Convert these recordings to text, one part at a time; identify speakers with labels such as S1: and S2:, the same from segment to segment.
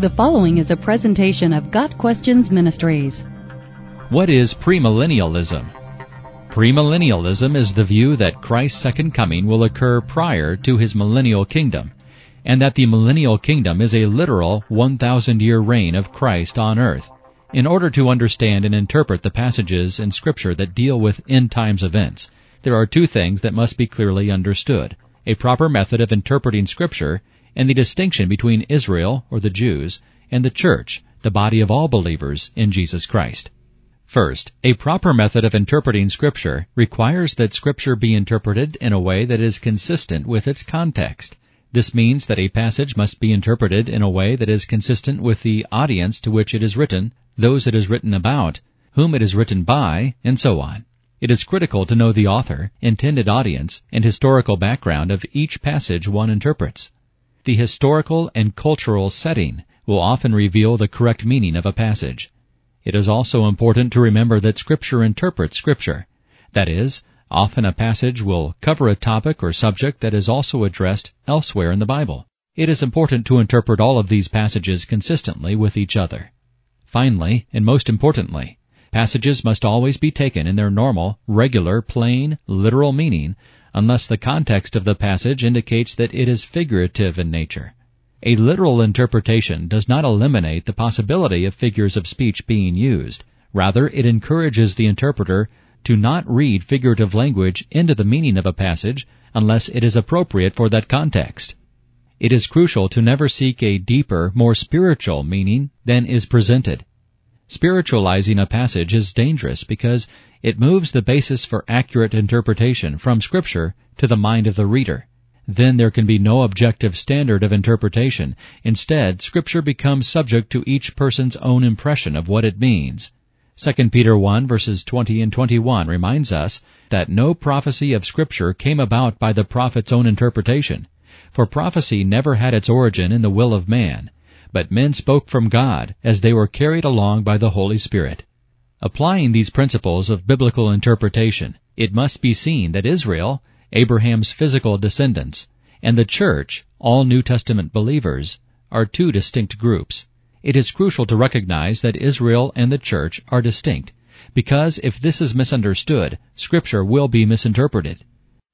S1: The following is a presentation of Got Questions Ministries.
S2: What is premillennialism? Premillennialism is the view that Christ's second coming will occur prior to his millennial kingdom, and that the millennial kingdom is a literal 1,000 year reign of Christ on earth. In order to understand and interpret the passages in Scripture that deal with end times events, there are two things that must be clearly understood. A proper method of interpreting Scripture and the distinction between Israel, or the Jews, and the church, the body of all believers in Jesus Christ. First, a proper method of interpreting Scripture requires that Scripture be interpreted in a way that is consistent with its context. This means that a passage must be interpreted in a way that is consistent with the audience to which it is written, those it is written about, whom it is written by, and so on. It is critical to know the author, intended audience, and historical background of each passage one interprets. The historical and cultural setting will often reveal the correct meaning of a passage. It is also important to remember that Scripture interprets Scripture. That is, often a passage will cover a topic or subject that is also addressed elsewhere in the Bible. It is important to interpret all of these passages consistently with each other. Finally, and most importantly, passages must always be taken in their normal, regular, plain, literal meaning unless the context of the passage indicates that it is figurative in nature. A literal interpretation does not eliminate the possibility of figures of speech being used. Rather, it encourages the interpreter to not read figurative language into the meaning of a passage unless it is appropriate for that context. It is crucial to never seek a deeper, more spiritual meaning than is presented. Spiritualizing a passage is dangerous because it moves the basis for accurate interpretation from Scripture to the mind of the reader. Then there can be no objective standard of interpretation. Instead, Scripture becomes subject to each person's own impression of what it means. 2 Peter 1 verses 20 and 21 reminds us that no prophecy of Scripture came about by the prophet's own interpretation. For prophecy never had its origin in the will of man but men spoke from God as they were carried along by the Holy Spirit. Applying these principles of biblical interpretation, it must be seen that Israel, Abraham's physical descendants, and the church, all New Testament believers, are two distinct groups. It is crucial to recognize that Israel and the church are distinct, because if this is misunderstood, scripture will be misinterpreted.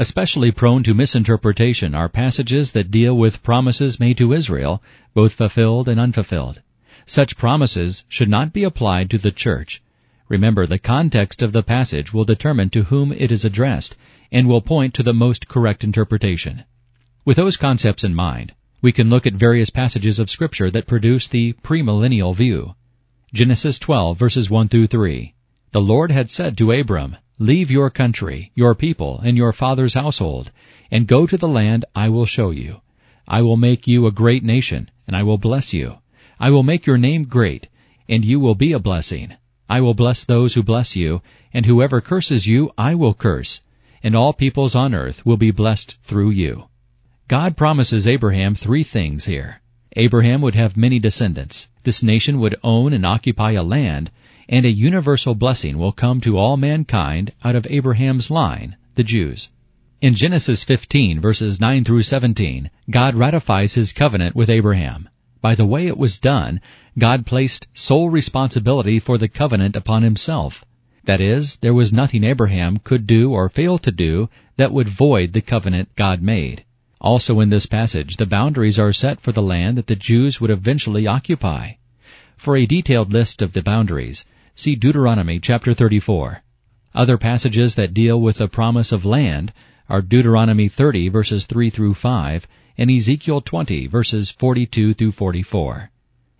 S2: Especially prone to misinterpretation are passages that deal with promises made to Israel, both fulfilled and unfulfilled. Such promises should not be applied to the church. Remember, the context of the passage will determine to whom it is addressed and will point to the most correct interpretation. With those concepts in mind, we can look at various passages of scripture that produce the premillennial view. Genesis 12 verses 1 through 3. The Lord had said to Abram, Leave your country, your people, and your father's household, and go to the land I will show you. I will make you a great nation, and I will bless you. I will make your name great, and you will be a blessing. I will bless those who bless you, and whoever curses you I will curse, and all peoples on earth will be blessed through you. God promises Abraham three things here. Abraham would have many descendants. This nation would own and occupy a land, and a universal blessing will come to all mankind out of Abraham's line, the Jews. In Genesis 15 verses 9 through 17, God ratifies his covenant with Abraham. By the way it was done, God placed sole responsibility for the covenant upon himself. That is, there was nothing Abraham could do or fail to do that would void the covenant God made. Also in this passage, the boundaries are set for the land that the Jews would eventually occupy. For a detailed list of the boundaries, See Deuteronomy chapter 34. Other passages that deal with the promise of land are Deuteronomy 30 verses 3 through 5 and Ezekiel 20 verses 42 through 44.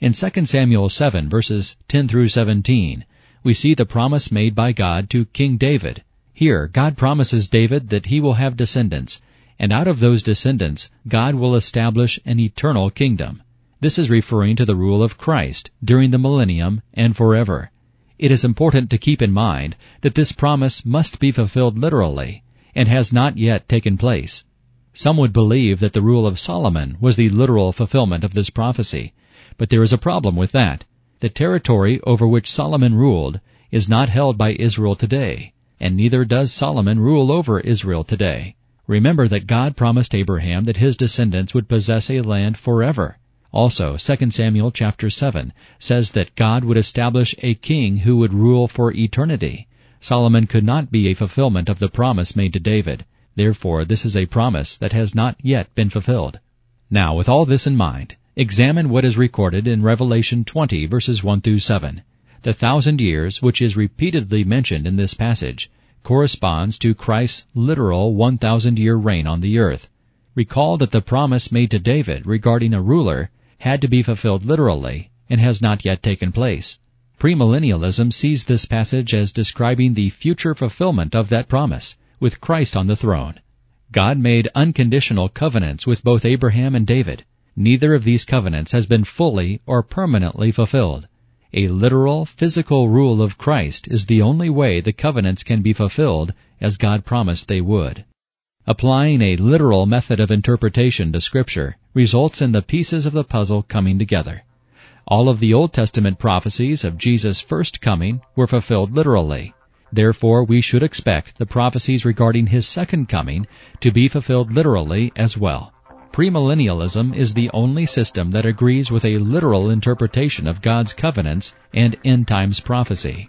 S2: In 2 Samuel 7 verses 10 through 17, we see the promise made by God to King David. Here, God promises David that he will have descendants, and out of those descendants, God will establish an eternal kingdom. This is referring to the rule of Christ during the millennium and forever. It is important to keep in mind that this promise must be fulfilled literally and has not yet taken place. Some would believe that the rule of Solomon was the literal fulfillment of this prophecy, but there is a problem with that. The territory over which Solomon ruled is not held by Israel today, and neither does Solomon rule over Israel today. Remember that God promised Abraham that his descendants would possess a land forever. Also, 2 Samuel chapter 7 says that God would establish a king who would rule for eternity. Solomon could not be a fulfillment of the promise made to David. Therefore, this is a promise that has not yet been fulfilled. Now, with all this in mind, examine what is recorded in Revelation 20 verses 1 through 7. The thousand years, which is repeatedly mentioned in this passage, corresponds to Christ's literal 1,000 year reign on the earth. Recall that the promise made to David regarding a ruler had to be fulfilled literally and has not yet taken place. Premillennialism sees this passage as describing the future fulfillment of that promise, with Christ on the throne. God made unconditional covenants with both Abraham and David. Neither of these covenants has been fully or permanently fulfilled. A literal, physical rule of Christ is the only way the covenants can be fulfilled as God promised they would. Applying a literal method of interpretation to Scripture results in the pieces of the puzzle coming together. All of the Old Testament prophecies of Jesus' first coming were fulfilled literally. Therefore, we should expect the prophecies regarding his second coming to be fulfilled literally as well. Premillennialism is the only system that agrees with a literal interpretation of God's covenants and end times prophecy.